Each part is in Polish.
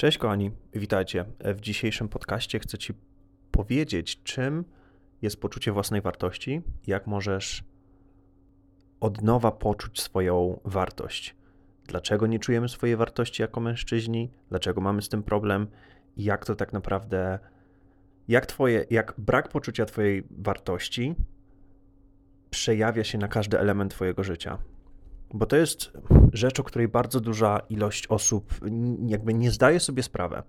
Cześć kochani, witajcie. W dzisiejszym podcaście chcę Ci powiedzieć, czym jest poczucie własnej wartości, jak możesz od nowa poczuć swoją wartość. Dlaczego nie czujemy swojej wartości jako mężczyźni, dlaczego mamy z tym problem i jak to tak naprawdę, jak, twoje, jak brak poczucia Twojej wartości przejawia się na każdy element Twojego życia. Bo to jest rzecz, o której bardzo duża ilość osób jakby nie zdaje sobie sprawy.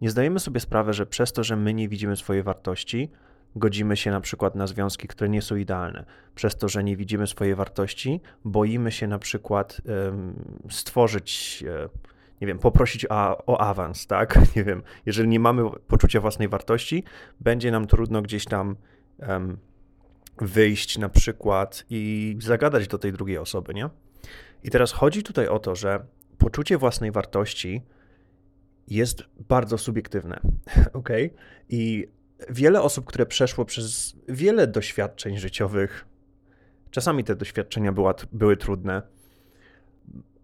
Nie zdajemy sobie sprawy, że przez to, że my nie widzimy swojej wartości, godzimy się na przykład na związki, które nie są idealne. Przez to, że nie widzimy swojej wartości, boimy się na przykład stworzyć, e, nie wiem, poprosić o, awans, tak? Nie wiem, jeżeli nie mamy poczucia własnej wartości, będzie nam trudno gdzieś tam wyjść na przykład i zagadać do tej drugiej osoby, nie? I teraz chodzi tutaj o to, że poczucie własnej wartości jest bardzo subiektywne, ok? I wiele osób, które przeszło przez wiele doświadczeń życiowych, czasami te doświadczenia była, były trudne,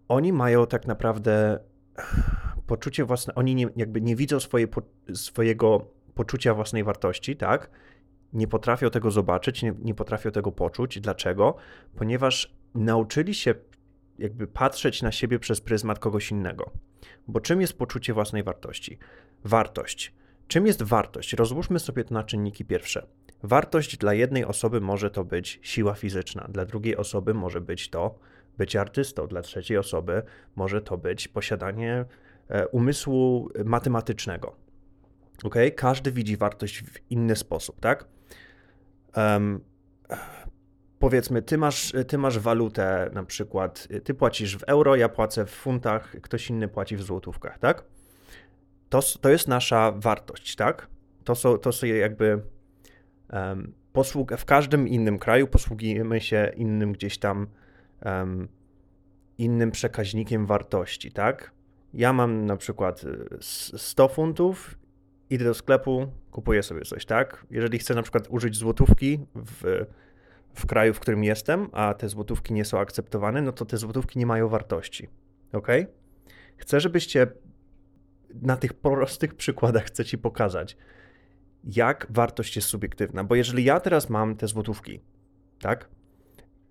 oni mają tak naprawdę poczucie własne, oni nie, jakby nie widzą swoje, swojego poczucia własnej wartości, tak? Nie potrafią tego zobaczyć, nie, nie potrafią tego poczuć. Dlaczego? Ponieważ nauczyli się jakby patrzeć na siebie przez pryzmat kogoś innego. Bo czym jest poczucie własnej wartości? Wartość. Czym jest wartość? Rozłóżmy sobie to na czynniki pierwsze. Wartość dla jednej osoby może to być siła fizyczna, dla drugiej osoby może być to bycie artystą, dla trzeciej osoby może to być posiadanie e, umysłu matematycznego. Ok? Każdy widzi wartość w inny sposób, tak? Um, powiedzmy, ty masz, ty masz walutę na przykład, ty płacisz w euro, ja płacę w funtach, ktoś inny płaci w złotówkach, tak? To, to jest nasza wartość, tak? To są, to są jakby um, w każdym innym kraju posługujemy się innym gdzieś tam um, innym przekaźnikiem wartości, tak? Ja mam na przykład 100 y, funtów idę do sklepu, kupuję sobie coś, tak? Jeżeli chcę na przykład użyć złotówki w, w kraju, w którym jestem, a te złotówki nie są akceptowane, no to te złotówki nie mają wartości. Ok? Chcę, żebyście na tych prostych przykładach chcę ci pokazać, jak wartość jest subiektywna. Bo jeżeli ja teraz mam te złotówki, tak?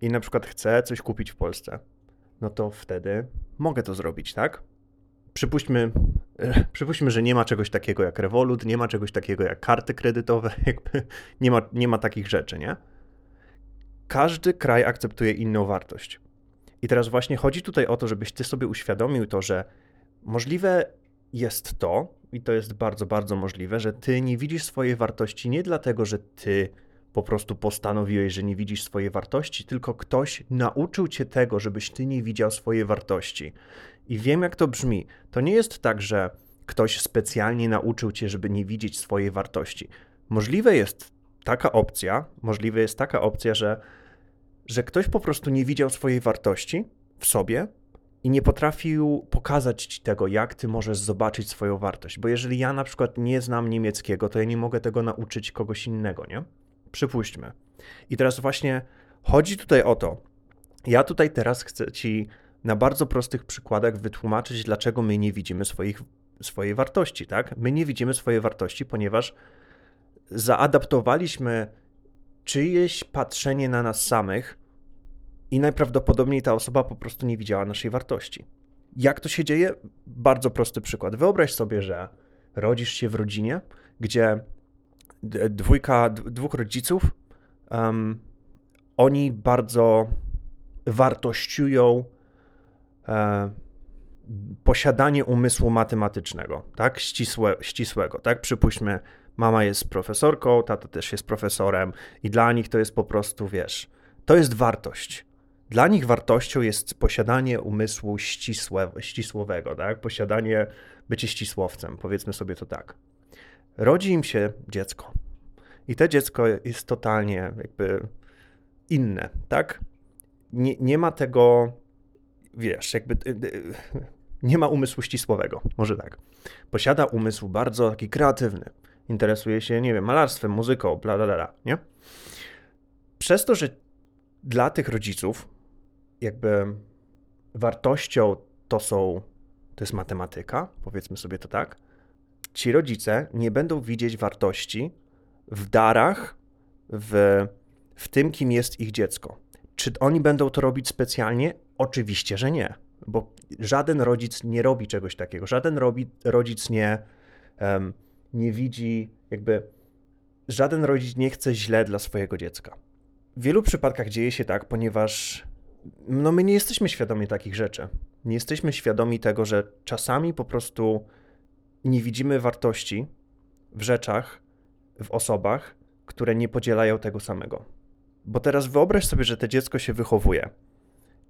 I na przykład chcę coś kupić w Polsce, no to wtedy mogę to zrobić, tak? Przypuśćmy, przypuśćmy, że nie ma czegoś takiego jak Revolut, nie ma czegoś takiego jak karty kredytowe, jakby nie ma, nie ma takich rzeczy, nie? Każdy kraj akceptuje inną wartość. I teraz właśnie chodzi tutaj o to, żebyś ty sobie uświadomił to, że możliwe jest to, i to jest bardzo, bardzo możliwe, że ty nie widzisz swojej wartości nie dlatego, że ty po prostu postanowiłeś, że nie widzisz swojej wartości, tylko ktoś nauczył cię tego, żebyś ty nie widział swojej wartości. I wiem, jak to brzmi. To nie jest tak, że ktoś specjalnie nauczył cię, żeby nie widzieć swojej wartości. Możliwe jest taka opcja, możliwe jest taka opcja, że, że ktoś po prostu nie widział swojej wartości w sobie i nie potrafił pokazać ci tego, jak ty możesz zobaczyć swoją wartość. Bo jeżeli ja na przykład nie znam niemieckiego, to ja nie mogę tego nauczyć kogoś innego, nie? Przypuśćmy. I teraz właśnie chodzi tutaj o to. Ja tutaj teraz chcę ci na bardzo prostych przykładach wytłumaczyć, dlaczego my nie widzimy swoich, swojej wartości, tak? My nie widzimy swojej wartości, ponieważ zaadaptowaliśmy czyjeś patrzenie na nas samych i najprawdopodobniej ta osoba po prostu nie widziała naszej wartości. Jak to się dzieje? Bardzo prosty przykład. Wyobraź sobie, że rodzisz się w rodzinie, gdzie dwójka, dwóch rodziców, um, oni bardzo wartościują e, posiadanie umysłu matematycznego, tak, Ścisłe, ścisłego, tak, przypuśćmy, mama jest profesorką, tata też jest profesorem i dla nich to jest po prostu, wiesz, to jest wartość. Dla nich wartością jest posiadanie umysłu ścisłe, ścisłowego, tak, posiadanie, bycie ścisłowcem, powiedzmy sobie to tak. Rodzi im się dziecko i to dziecko jest totalnie jakby inne, tak? Nie, nie ma tego wiesz, jakby y, y, nie ma umysłu ścisłowego, może tak. Posiada umysł bardzo taki kreatywny. Interesuje się, nie wiem, malarstwem, muzyką, bla, bla, bla, nie? Przez to, że dla tych rodziców jakby wartością to są to jest matematyka, powiedzmy sobie to tak, ci rodzice nie będą widzieć wartości w darach, w, w tym, kim jest ich dziecko. Czy oni będą to robić specjalnie? Oczywiście, że nie, bo żaden rodzic nie robi czegoś takiego. Żaden robi, rodzic nie, um, nie widzi, jakby żaden rodzic nie chce źle dla swojego dziecka. W wielu przypadkach dzieje się tak, ponieważ no my nie jesteśmy świadomi takich rzeczy. Nie jesteśmy świadomi tego, że czasami po prostu nie widzimy wartości w rzeczach, w osobach, które nie podzielają tego samego. Bo teraz wyobraź sobie, że to dziecko się wychowuje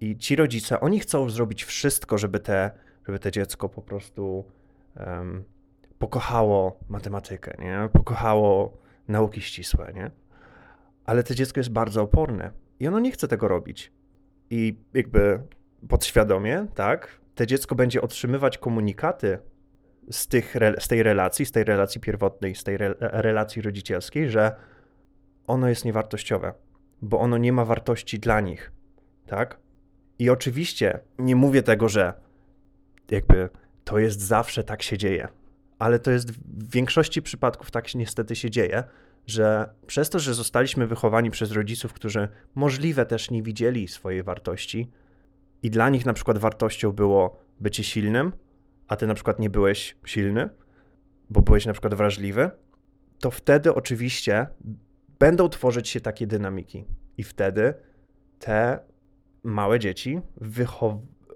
i ci rodzice, oni chcą zrobić wszystko, żeby te, żeby te dziecko po prostu um, pokochało matematykę, nie? pokochało nauki ścisłe, nie? Ale to dziecko jest bardzo oporne i ono nie chce tego robić. I jakby podświadomie, tak, to dziecko będzie otrzymywać komunikaty z, tych, z tej relacji, z tej relacji pierwotnej, z tej re, relacji rodzicielskiej, że ono jest niewartościowe, bo ono nie ma wartości dla nich, tak? I oczywiście nie mówię tego, że jakby to jest zawsze tak się dzieje, ale to jest w większości przypadków tak się niestety się dzieje, że przez to, że zostaliśmy wychowani przez rodziców, którzy możliwe też nie widzieli swojej wartości i dla nich na przykład wartością było bycie silnym, a ty na przykład nie byłeś silny, bo byłeś na przykład wrażliwy, to wtedy oczywiście będą tworzyć się takie dynamiki. I wtedy te małe dzieci,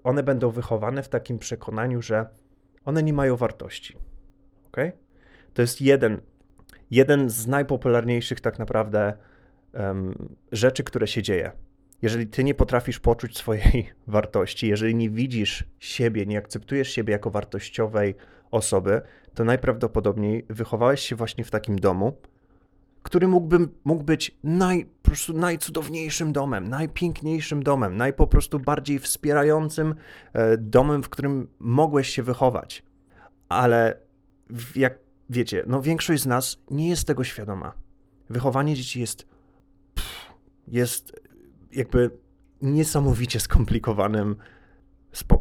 one będą wychowane w takim przekonaniu, że one nie mają wartości. Ok? To jest jeden, jeden z najpopularniejszych tak naprawdę um, rzeczy, które się dzieje jeżeli ty nie potrafisz poczuć swojej wartości, jeżeli nie widzisz siebie, nie akceptujesz siebie jako wartościowej osoby, to najprawdopodobniej wychowałeś się właśnie w takim domu, który mógłby, mógł być naj, po prostu najcudowniejszym domem, najpiękniejszym domem, najpo prostu bardziej wspierającym e, domem, w którym mogłeś się wychować. Ale jak wiecie, no większość z nas nie jest tego świadoma. Wychowanie dzieci jest jest jakby niesamowicie skomplikowanym,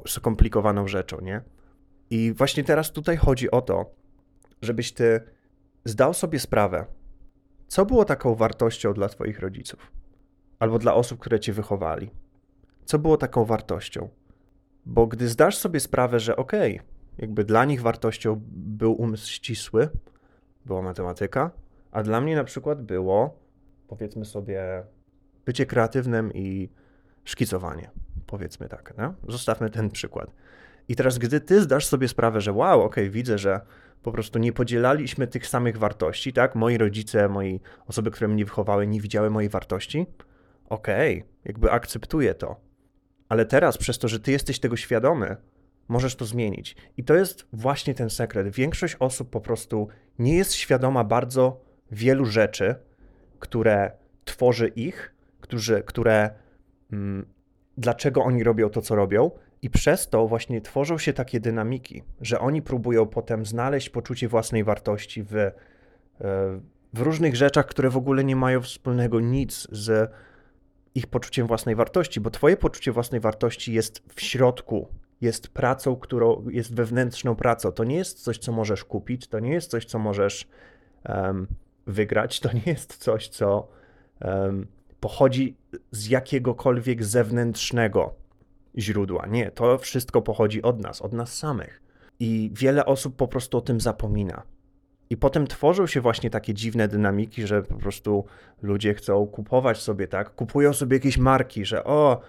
skomplikowaną rzeczą, nie? I właśnie teraz tutaj chodzi o to, żebyś ty zdał sobie sprawę, co było taką wartością dla twoich rodziców albo dla osób, które cię wychowali. Co było taką wartością? Bo gdy zdasz sobie sprawę, że okej, okay, jakby dla nich wartością był umysł ścisły, była matematyka, a dla mnie na przykład było, powiedzmy sobie, bycie kreatywnym i szkicowanie, powiedzmy tak. No? Zostawmy ten przykład. I teraz, gdy ty zdasz sobie sprawę, że wow, okej, okay, widzę, że po prostu nie podzielaliśmy tych samych wartości, tak? Moi rodzice, moi osoby, które mnie wychowały, nie widziały mojej wartości. Okej, okay, jakby akceptuję to. Ale teraz, przez to, że ty jesteś tego świadomy, możesz to zmienić. I to jest właśnie ten sekret. Większość osób po prostu nie jest świadoma bardzo wielu rzeczy, które tworzy ich, którzy, które, mm, dlaczego oni robią to, co robią, i przez to właśnie tworzą się takie dynamiki, że oni próbują potem znaleźć poczucie własnej wartości w, e, w różnych rzeczach, które w ogóle nie mają wspólnego nic z ich poczuciem własnej wartości, bo Twoje poczucie własnej wartości jest w środku, jest pracą, którą jest wewnętrzną pracą. To nie jest coś, co możesz kupić, to nie jest coś, co możesz um, wygrać, to nie jest coś, co um, pochodzi z jakiegokolwiek zewnętrznego źródła. Nie, to wszystko pochodzi od nas, od nas samych. I wiele osób po prostu o tym zapomina. I potem tworzą się właśnie takie dziwne dynamiki, że po prostu ludzie chcą kupować sobie, tak? Kupują sobie jakieś marki, że o,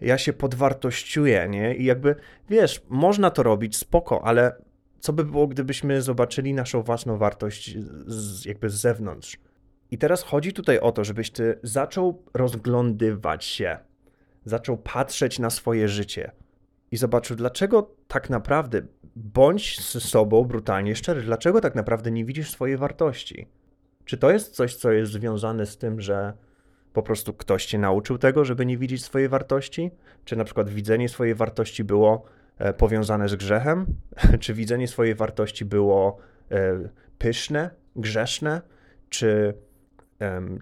ja się podwartościuję, nie? I jakby, wiesz, można to robić, spoko, ale co by było, gdybyśmy zobaczyli naszą własną wartość z, jakby z zewnątrz? I teraz chodzi tutaj o to, żebyś ty zaczął rozglądywać się, zaczął patrzeć na swoje życie i zobaczył, dlaczego tak naprawdę, bądź z sobą brutalnie szczery, dlaczego tak naprawdę nie widzisz swojej wartości? Czy to jest coś, co jest związane z tym, że po prostu ktoś cię nauczył tego, żeby nie widzieć swojej wartości? Czy na przykład widzenie swojej wartości było e, powiązane z grzechem? Czy widzenie swojej wartości było e, pyszne, grzeszne? Czy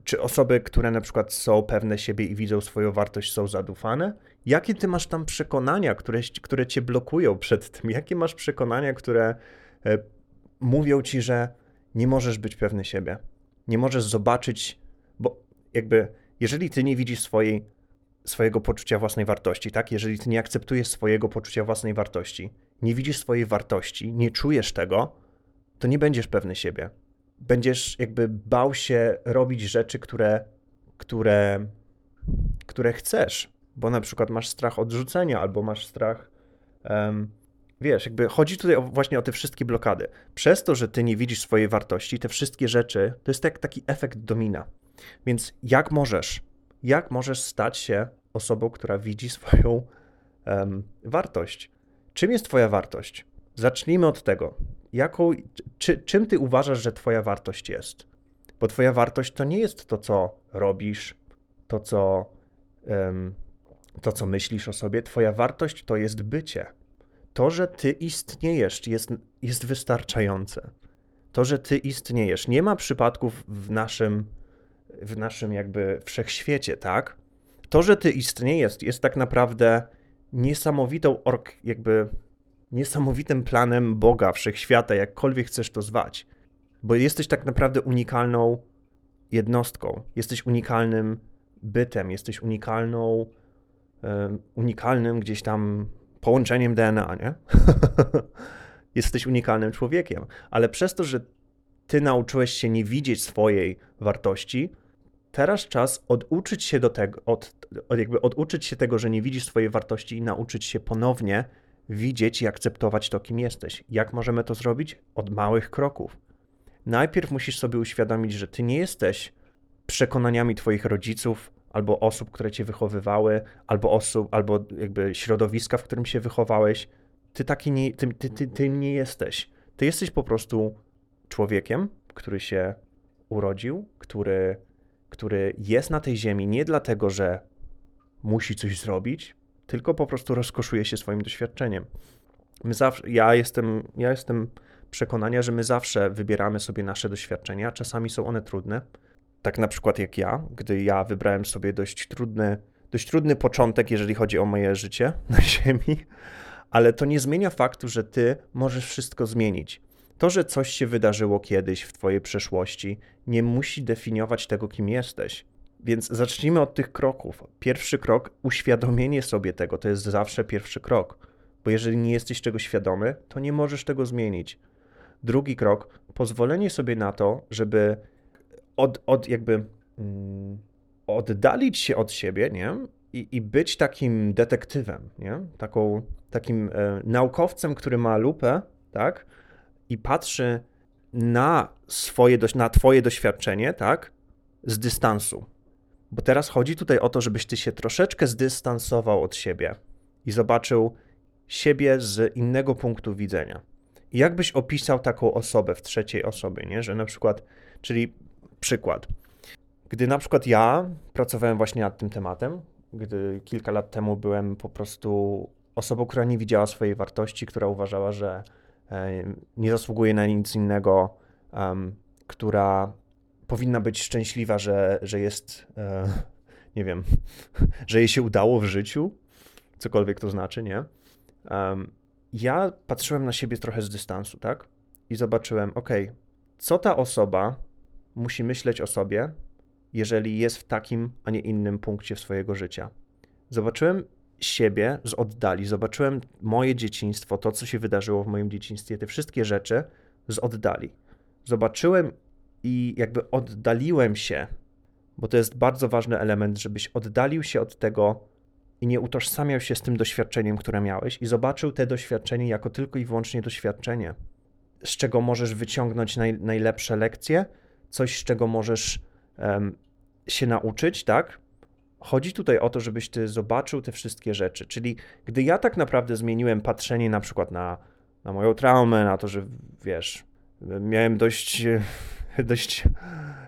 czy osoby, które na przykład są pewne siebie i widzą swoją wartość, są zadufane? Jakie ty masz tam przekonania, które, które cię blokują przed tym? Jakie masz przekonania, które e, mówią ci, że nie możesz być pewny siebie? Nie możesz zobaczyć, bo jakby, jeżeli ty nie widzisz swojej, swojego poczucia własnej wartości, tak? Jeżeli ty nie akceptujesz swojego poczucia własnej wartości, nie widzisz swojej wartości, nie czujesz tego, to nie będziesz pewny siebie będziesz jakby bał się robić rzeczy, które, które, które chcesz, bo na przykład masz strach odrzucenia albo masz strach. Um, wiesz, jakby chodzi tutaj o, właśnie o te wszystkie blokady. Przez to, że ty nie widzisz swojej wartości, te wszystkie rzeczy, to jest jak taki efekt domina. Więc jak możesz, jak możesz stać się osobą, która widzi swoją um, wartość? Czym jest Twoja wartość? Zacznijmy od tego jaką, czy, czym ty uważasz, że twoja wartość jest? Bo twoja wartość to nie jest to, co robisz, to, co, um, to, co myślisz o sobie. Twoja wartość to jest bycie. To, że ty istniejesz, jest, jest wystarczające. To, że ty istniejesz. Nie ma przypadków w naszym, w naszym jakby wszechświecie, tak? To, że ty istniejesz, jest tak naprawdę niesamowitą ork, jakby niesamowitym planem Boga, wszechświata, jakkolwiek chcesz to zwać. Bo jesteś tak naprawdę unikalną jednostką, jesteś unikalnym bytem, jesteś unikalną, um, unikalnym gdzieś tam połączeniem DNA, nie? jesteś unikalnym człowiekiem, ale przez to, że ty nauczyłeś się nie widzieć swojej wartości, teraz czas oduczyć się do tego, od, od jakby oduczyć się tego, że nie widzisz swojej wartości i nauczyć się ponownie widzieć i akceptować to, kim jesteś. Jak możemy to zrobić? Od małych kroków. Najpierw musisz sobie uświadomić, że ty nie jesteś przekonaniami twoich rodziców, albo osób, które cię wychowywały, albo osób, albo jakby środowiska, w którym się wychowałeś. Ty taki nie, ty, ty, ty, ty nie jesteś. Ty jesteś po prostu człowiekiem, który się urodził, który, który jest na tej ziemi nie dlatego, że musi coś zrobić, tylko po prostu rozkoszuje się swoim doświadczeniem. My zawsze, ja jestem, ja jestem przekonania, że my zawsze wybieramy sobie nasze doświadczenia, czasami są one trudne. Tak na przykład jak ja, gdy ja wybrałem sobie dość trudny, dość trudny początek, jeżeli chodzi o moje życie na Ziemi, ale to nie zmienia faktu, że ty możesz wszystko zmienić. To, że coś się wydarzyło kiedyś w twojej przeszłości, nie musi definiować tego, kim jesteś. Więc zacznijmy od tych kroków. Pierwszy krok, uświadomienie sobie tego, to jest zawsze pierwszy krok, bo jeżeli nie jesteś czegoś świadomy, to nie możesz tego zmienić. Drugi krok, pozwolenie sobie na to, żeby od, od jakby mm, oddalić się od siebie, nie? I, i być takim detektywem, nie? Taką, takim e, naukowcem, który ma lupę, tak? I patrzy na swoje, na twoje doświadczenie, tak? Z dystansu bo teraz chodzi tutaj o to, żebyś ty się troszeczkę zdystansował od siebie i zobaczył siebie z innego punktu widzenia. I jakbyś opisał taką osobę w trzeciej osobie, nie? Że na przykład, czyli przykład. Gdy na przykład ja pracowałem właśnie nad tym tematem, gdy kilka lat temu byłem po prostu osobą, która nie widziała swojej wartości, która uważała, że e, nie zasługuje na nic innego, która powinna być szczęśliwa, że, że jest, e, nie wiem, że jej się udało w życiu, cokolwiek to znaczy, nie? Ja patrzyłem na siebie trochę z dystansu, tak? I zobaczyłem, ok, co ta osoba musi myśleć o sobie, jeżeli jest w takim, a nie innym punkcie swojego życia. Zobaczyłem siebie z oddali, zobaczyłem moje dzieciństwo, to, co się wydarzyło w moim dzieciństwie, te wszystkie rzeczy z oddali. Zobaczyłem i jakby oddaliłem się, bo to jest bardzo ważny element, żebyś oddalił się od tego i nie utożsamiał się z tym doświadczeniem, które miałeś, i zobaczył te doświadczenie jako tylko i wyłącznie doświadczenie, z czego możesz wyciągnąć naj, najlepsze lekcje, coś, z czego możesz um, się nauczyć, tak? Chodzi tutaj o to, żebyś ty zobaczył te wszystkie rzeczy. Czyli gdy ja tak naprawdę zmieniłem patrzenie na przykład na, na moją traumę, na to, że wiesz, miałem dość dość,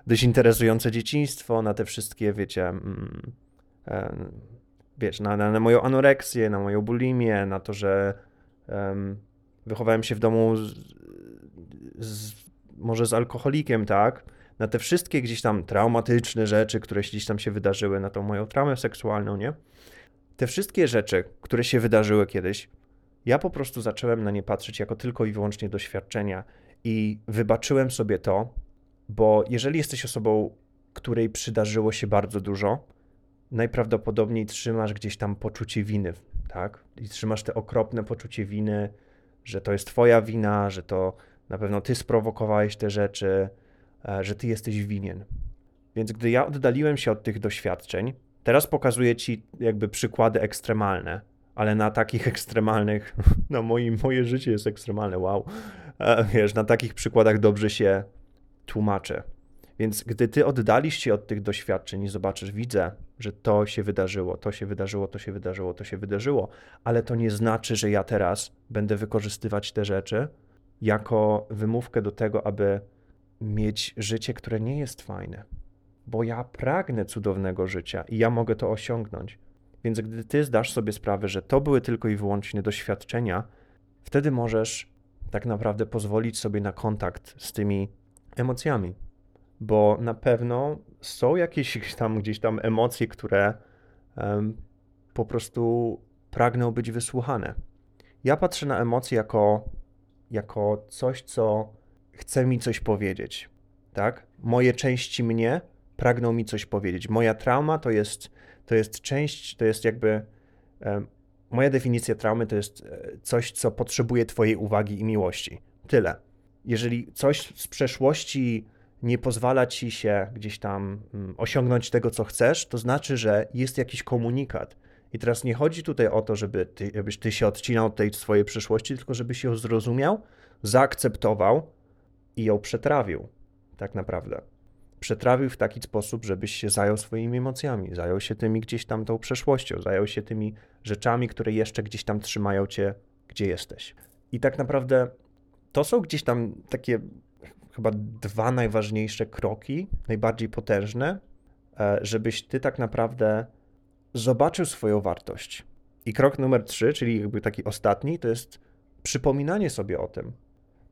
dość interesujące dzieciństwo, na te wszystkie, wiecie, mm, wiesz, na, na, na, moją anoreksję, na moją bulimię, na to, że um, wychowałem się w domu z, z, może z alkoholikiem, tak? na te wszystkie gdzieś tam traumatyczne rzeczy, które gdzieś tam się wydarzyły, na tą moją traumę seksualną, nie? Te wszystkie rzeczy, które się wydarzyły kiedyś, ja po prostu zacząłem na nie patrzeć jako tylko i wyłącznie doświadczenia i wybaczyłem sobie to, bo jeżeli jesteś osobą, której przydarzyło się bardzo dużo, najprawdopodobniej trzymasz gdzieś tam poczucie winy, tak? I trzymasz te okropne poczucie winy, że to jest twoja wina, że to na pewno ty sprowokowałeś te rzeczy, e, że ty jesteś winien. Więc gdy ja oddaliłem się od tych doświadczeń, teraz pokazuję ci jakby przykłady ekstremalne, ale na takich ekstremalnych, no moje, moje życie jest ekstremalne, wow. E, wiesz, na takich przykładach dobrze się tłumaczę. Więc gdy ty oddalisz się od tych doświadczeń i zobaczysz, widzę, że to się wydarzyło, to się wydarzyło, to się wydarzyło, to się wydarzyło, ale to nie znaczy, że ja teraz będę wykorzystywać te rzeczy jako wymówkę do tego, aby mieć życie, które nie jest fajne. Bo ja pragnę cudownego życia i ja mogę to osiągnąć. Więc gdy ty zdasz sobie sprawę, że to były tylko i wyłącznie doświadczenia, wtedy możesz tak naprawdę pozwolić sobie na kontakt z tymi emocjami, bo na pewno są jakieś tam gdzieś tam emocje, które um, po prostu pragną być wysłuchane. Ja patrzę na emocje jako, jako coś, co chce mi coś powiedzieć, tak? Moje części mnie pragną mi coś powiedzieć. Moja trauma to jest, to jest część, to jest jakby. Um, moja definicja traumy to jest e, coś, co potrzebuje Twojej uwagi i miłości. Tyle. Jeżeli coś z przeszłości nie pozwala ci się gdzieś tam mm, osiągnąć tego, co chcesz, to znaczy, że jest jakiś komunikat. I teraz nie chodzi tutaj o to, żeby ty, żebyś ty się odcinał od tej swojej przeszłości, tylko żebyś ją zrozumiał, zaakceptował i ją przetrawił. Tak naprawdę. Przetrawił w taki sposób, żebyś się zajął swoimi emocjami, zajął się tymi gdzieś tam tą przeszłością, zajął się tymi rzeczami, które jeszcze gdzieś tam trzymają cię, gdzie jesteś. I tak naprawdę to są gdzieś tam takie chyba dwa najważniejsze kroki, najbardziej potężne, e, żebyś ty tak naprawdę zobaczył swoją wartość. I krok numer trzy, czyli jakby taki ostatni, to jest przypominanie sobie o tym,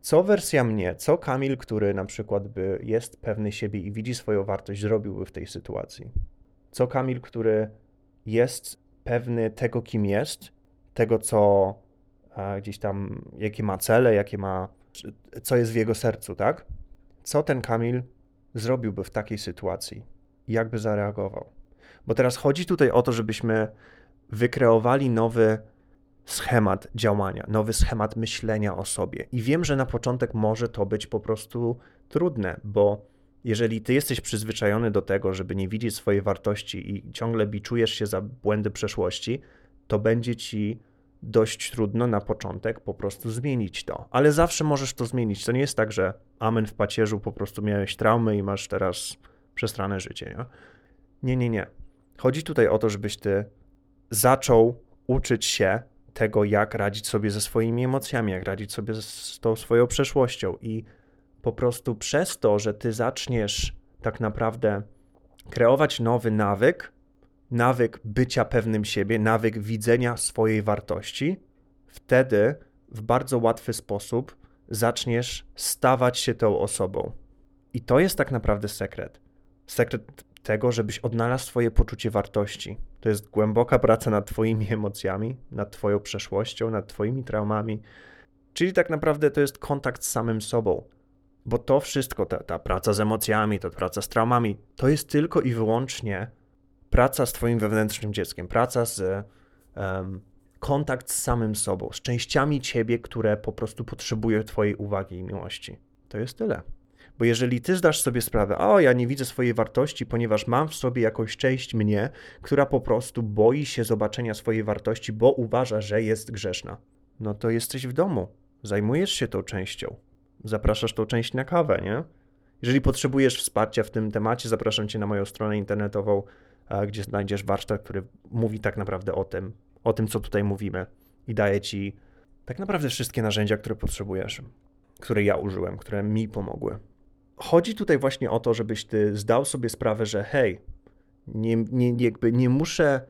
co wersja mnie, co Kamil, który na przykład by jest pewny siebie i widzi swoją wartość, zrobiłby w tej sytuacji. Co Kamil, który jest pewny tego, kim jest, tego, co gdzieś tam, jakie ma cele, jakie ma, co jest w jego sercu, tak? Co ten Kamil zrobiłby w takiej sytuacji? Jak by zareagował? Bo teraz chodzi tutaj o to, żebyśmy wykreowali nowy schemat działania, nowy schemat myślenia o sobie. I wiem, że na początek może to być po prostu trudne, bo jeżeli ty jesteś przyzwyczajony do tego, żeby nie widzieć swojej wartości i ciągle biczujesz się za błędy przeszłości, to będzie ci dość trudno na początek po prostu zmienić to. Ale zawsze możesz to zmienić. To nie jest tak, że amen w pacierzu, po prostu miałeś traumy i masz teraz przestrane życie. Nie? nie, nie, nie. Chodzi tutaj o to, żebyś ty zaczął uczyć się tego, jak radzić sobie ze swoimi emocjami, jak radzić sobie z tą swoją przeszłością i po prostu przez to, że ty zaczniesz tak naprawdę kreować nowy nawyk, nawyk bycia pewnym siebie, nawyk widzenia swojej wartości, wtedy w bardzo łatwy sposób zaczniesz stawać się tą osobą. I to jest tak naprawdę sekret. Sekret tego, żebyś odnalazł swoje poczucie wartości. To jest głęboka praca nad Twoimi emocjami, nad Twoją przeszłością, nad Twoimi traumami. Czyli tak naprawdę to jest kontakt z samym sobą. Bo to wszystko, ta, ta praca z emocjami, ta praca z traumami, to jest tylko i wyłącznie praca z Twoim wewnętrznym dzieckiem, praca z um, kontakt z samym sobą, z częściami Ciebie, które po prostu potrzebują Twojej uwagi i miłości. To jest tyle. Bo jeżeli Ty zdasz sobie sprawę, o, ja nie widzę swojej wartości, ponieważ mam w sobie jakąś część mnie, która po prostu boi się zobaczenia swojej wartości, bo uważa, że jest grzeszna, no to jesteś w domu, zajmujesz się tą częścią, zapraszasz tą część na kawę, nie? Jeżeli potrzebujesz wsparcia w tym temacie, zapraszam Cię na moją stronę internetową gdzie znajdziesz warsztat, który mówi tak naprawdę o tym, o tym, co tutaj mówimy i daje ci tak naprawdę wszystkie narzędzia, które potrzebujesz, które ja użyłem, które mi pomogły. Chodzi tutaj właśnie o to, żebyś ty zdał sobie sprawę, że hej, nie, nie, jakby nie muszę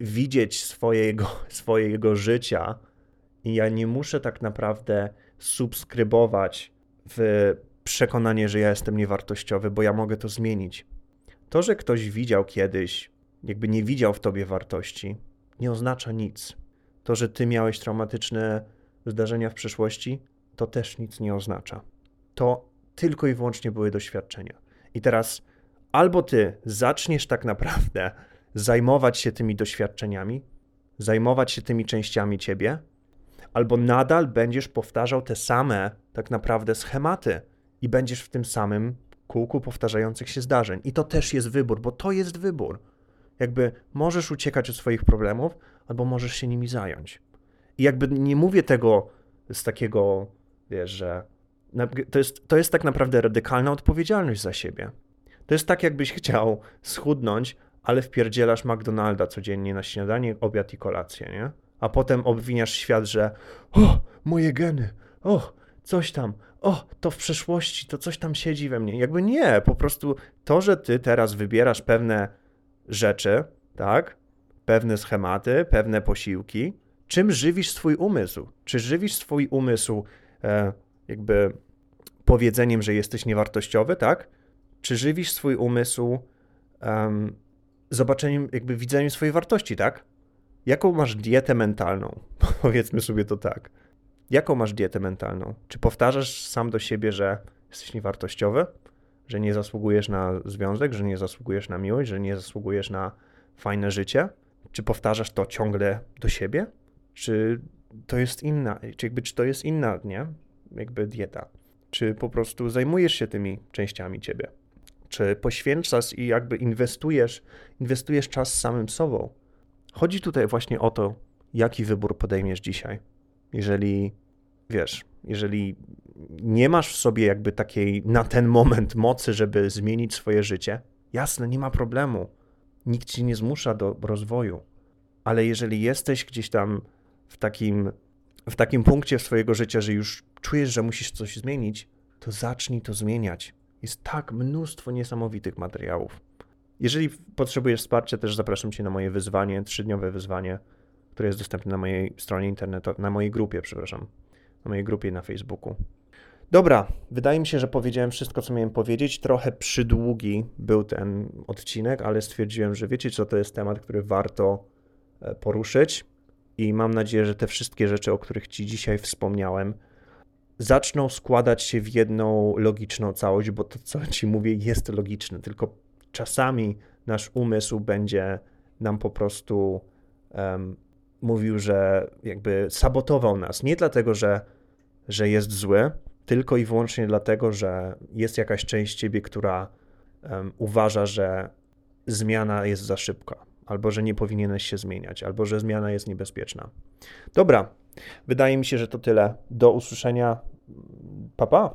widzieć swojego, swojego życia i ja nie muszę tak naprawdę subskrybować w przekonanie, że ja jestem niewartościowy, bo ja mogę to zmienić. To, że ktoś widział kiedyś, jakby nie widział w tobie wartości, nie oznacza nic. To, że ty miałeś traumatyczne zdarzenia w przeszłości, to też nic nie oznacza. To tylko i wyłącznie były doświadczenia. I teraz albo ty zaczniesz tak naprawdę zajmować się tymi doświadczeniami, zajmować się tymi częściami ciebie, albo nadal będziesz powtarzał te same tak naprawdę schematy i będziesz w tym samym kółku powtarzających się zdarzeń. I to też jest wybór, bo to jest wybór. Jakby możesz uciekać od swoich problemów, albo możesz się nimi zająć. I jakby nie mówię tego z takiego, wiesz, że to jest, to jest tak naprawdę radykalna odpowiedzialność za siebie. To jest tak, jakbyś chciał schudnąć, ale wpierdzielasz McDonalda codziennie na śniadanie, obiad i kolację, nie? A potem obwiniasz świat, że o, moje geny, o, coś tam, o, to w przeszłości, to coś tam siedzi we mnie. Jakby nie, po prostu to, że ty teraz wybierasz pewne rzeczy, tak? Pewne schematy, pewne posiłki, czym żywisz swój umysł? Czy żywisz swój umysł e, jakby powiedzeniem, że jesteś niewartościowy, tak? Czy żywisz swój umysł um, zobaczeniem, jakby widzeniem swojej wartości, tak? Jaką masz dietę mentalną? Powiedzmy sobie to tak. Jaką masz dietę mentalną? Czy powtarzasz sam do siebie, że jesteś niewartościowy, że nie zasługujesz na związek, że nie zasługujesz na miłość, że nie zasługujesz na fajne życie? Czy powtarzasz to ciągle do siebie? Czy to jest inna, czy jakby czy to jest inna, nie? Jakby dieta. Czy po prostu zajmujesz się tymi częściami ciebie? Czy poświęcasz i jakby inwestujesz, inwestujesz czas samym sobą? Chodzi tutaj właśnie o to, jaki wybór podejmiesz dzisiaj. Jeżeli wiesz, jeżeli nie masz w sobie jakby takiej na ten moment mocy, żeby zmienić swoje życie, jasne, nie ma problemu. Nikt ci nie zmusza do rozwoju. Ale jeżeli jesteś gdzieś tam w takim, w takim punkcie swojego życia, że już czujesz, że musisz coś zmienić, to zacznij to zmieniać. Jest tak mnóstwo niesamowitych materiałów. Jeżeli potrzebujesz wsparcia, też zapraszam Cię na moje wyzwanie, trzydniowe wyzwanie, które jest dostępne na mojej stronie internetowej, na mojej grupie, przepraszam, na mojej grupie na Facebooku. Dobra, wydaje mi się, że powiedziałem wszystko, co miałem powiedzieć. Trochę przydługi był ten odcinek, ale stwierdziłem, że wiecie, co to jest temat, który warto e, poruszyć. I mam nadzieję, że te wszystkie rzeczy, o których Ci dzisiaj wspomniałem, zaczną składać się w jedną logiczną całość, bo to, co Ci mówię, jest logiczne, tylko czasami nasz umysł będzie nam po prostu um, mówił, że jakby sabotował nas. Nie dlatego, że, że jest zły, tylko i wyłącznie dlatego, że jest jakaś część ciebie, która um, uważa, że zmiana jest za szybka, albo że nie powinieneś się zmieniać, albo że zmiana jest niebezpieczna. Dobra, wydaje mi się, że to tyle. Do usłyszenia. Pa, pa.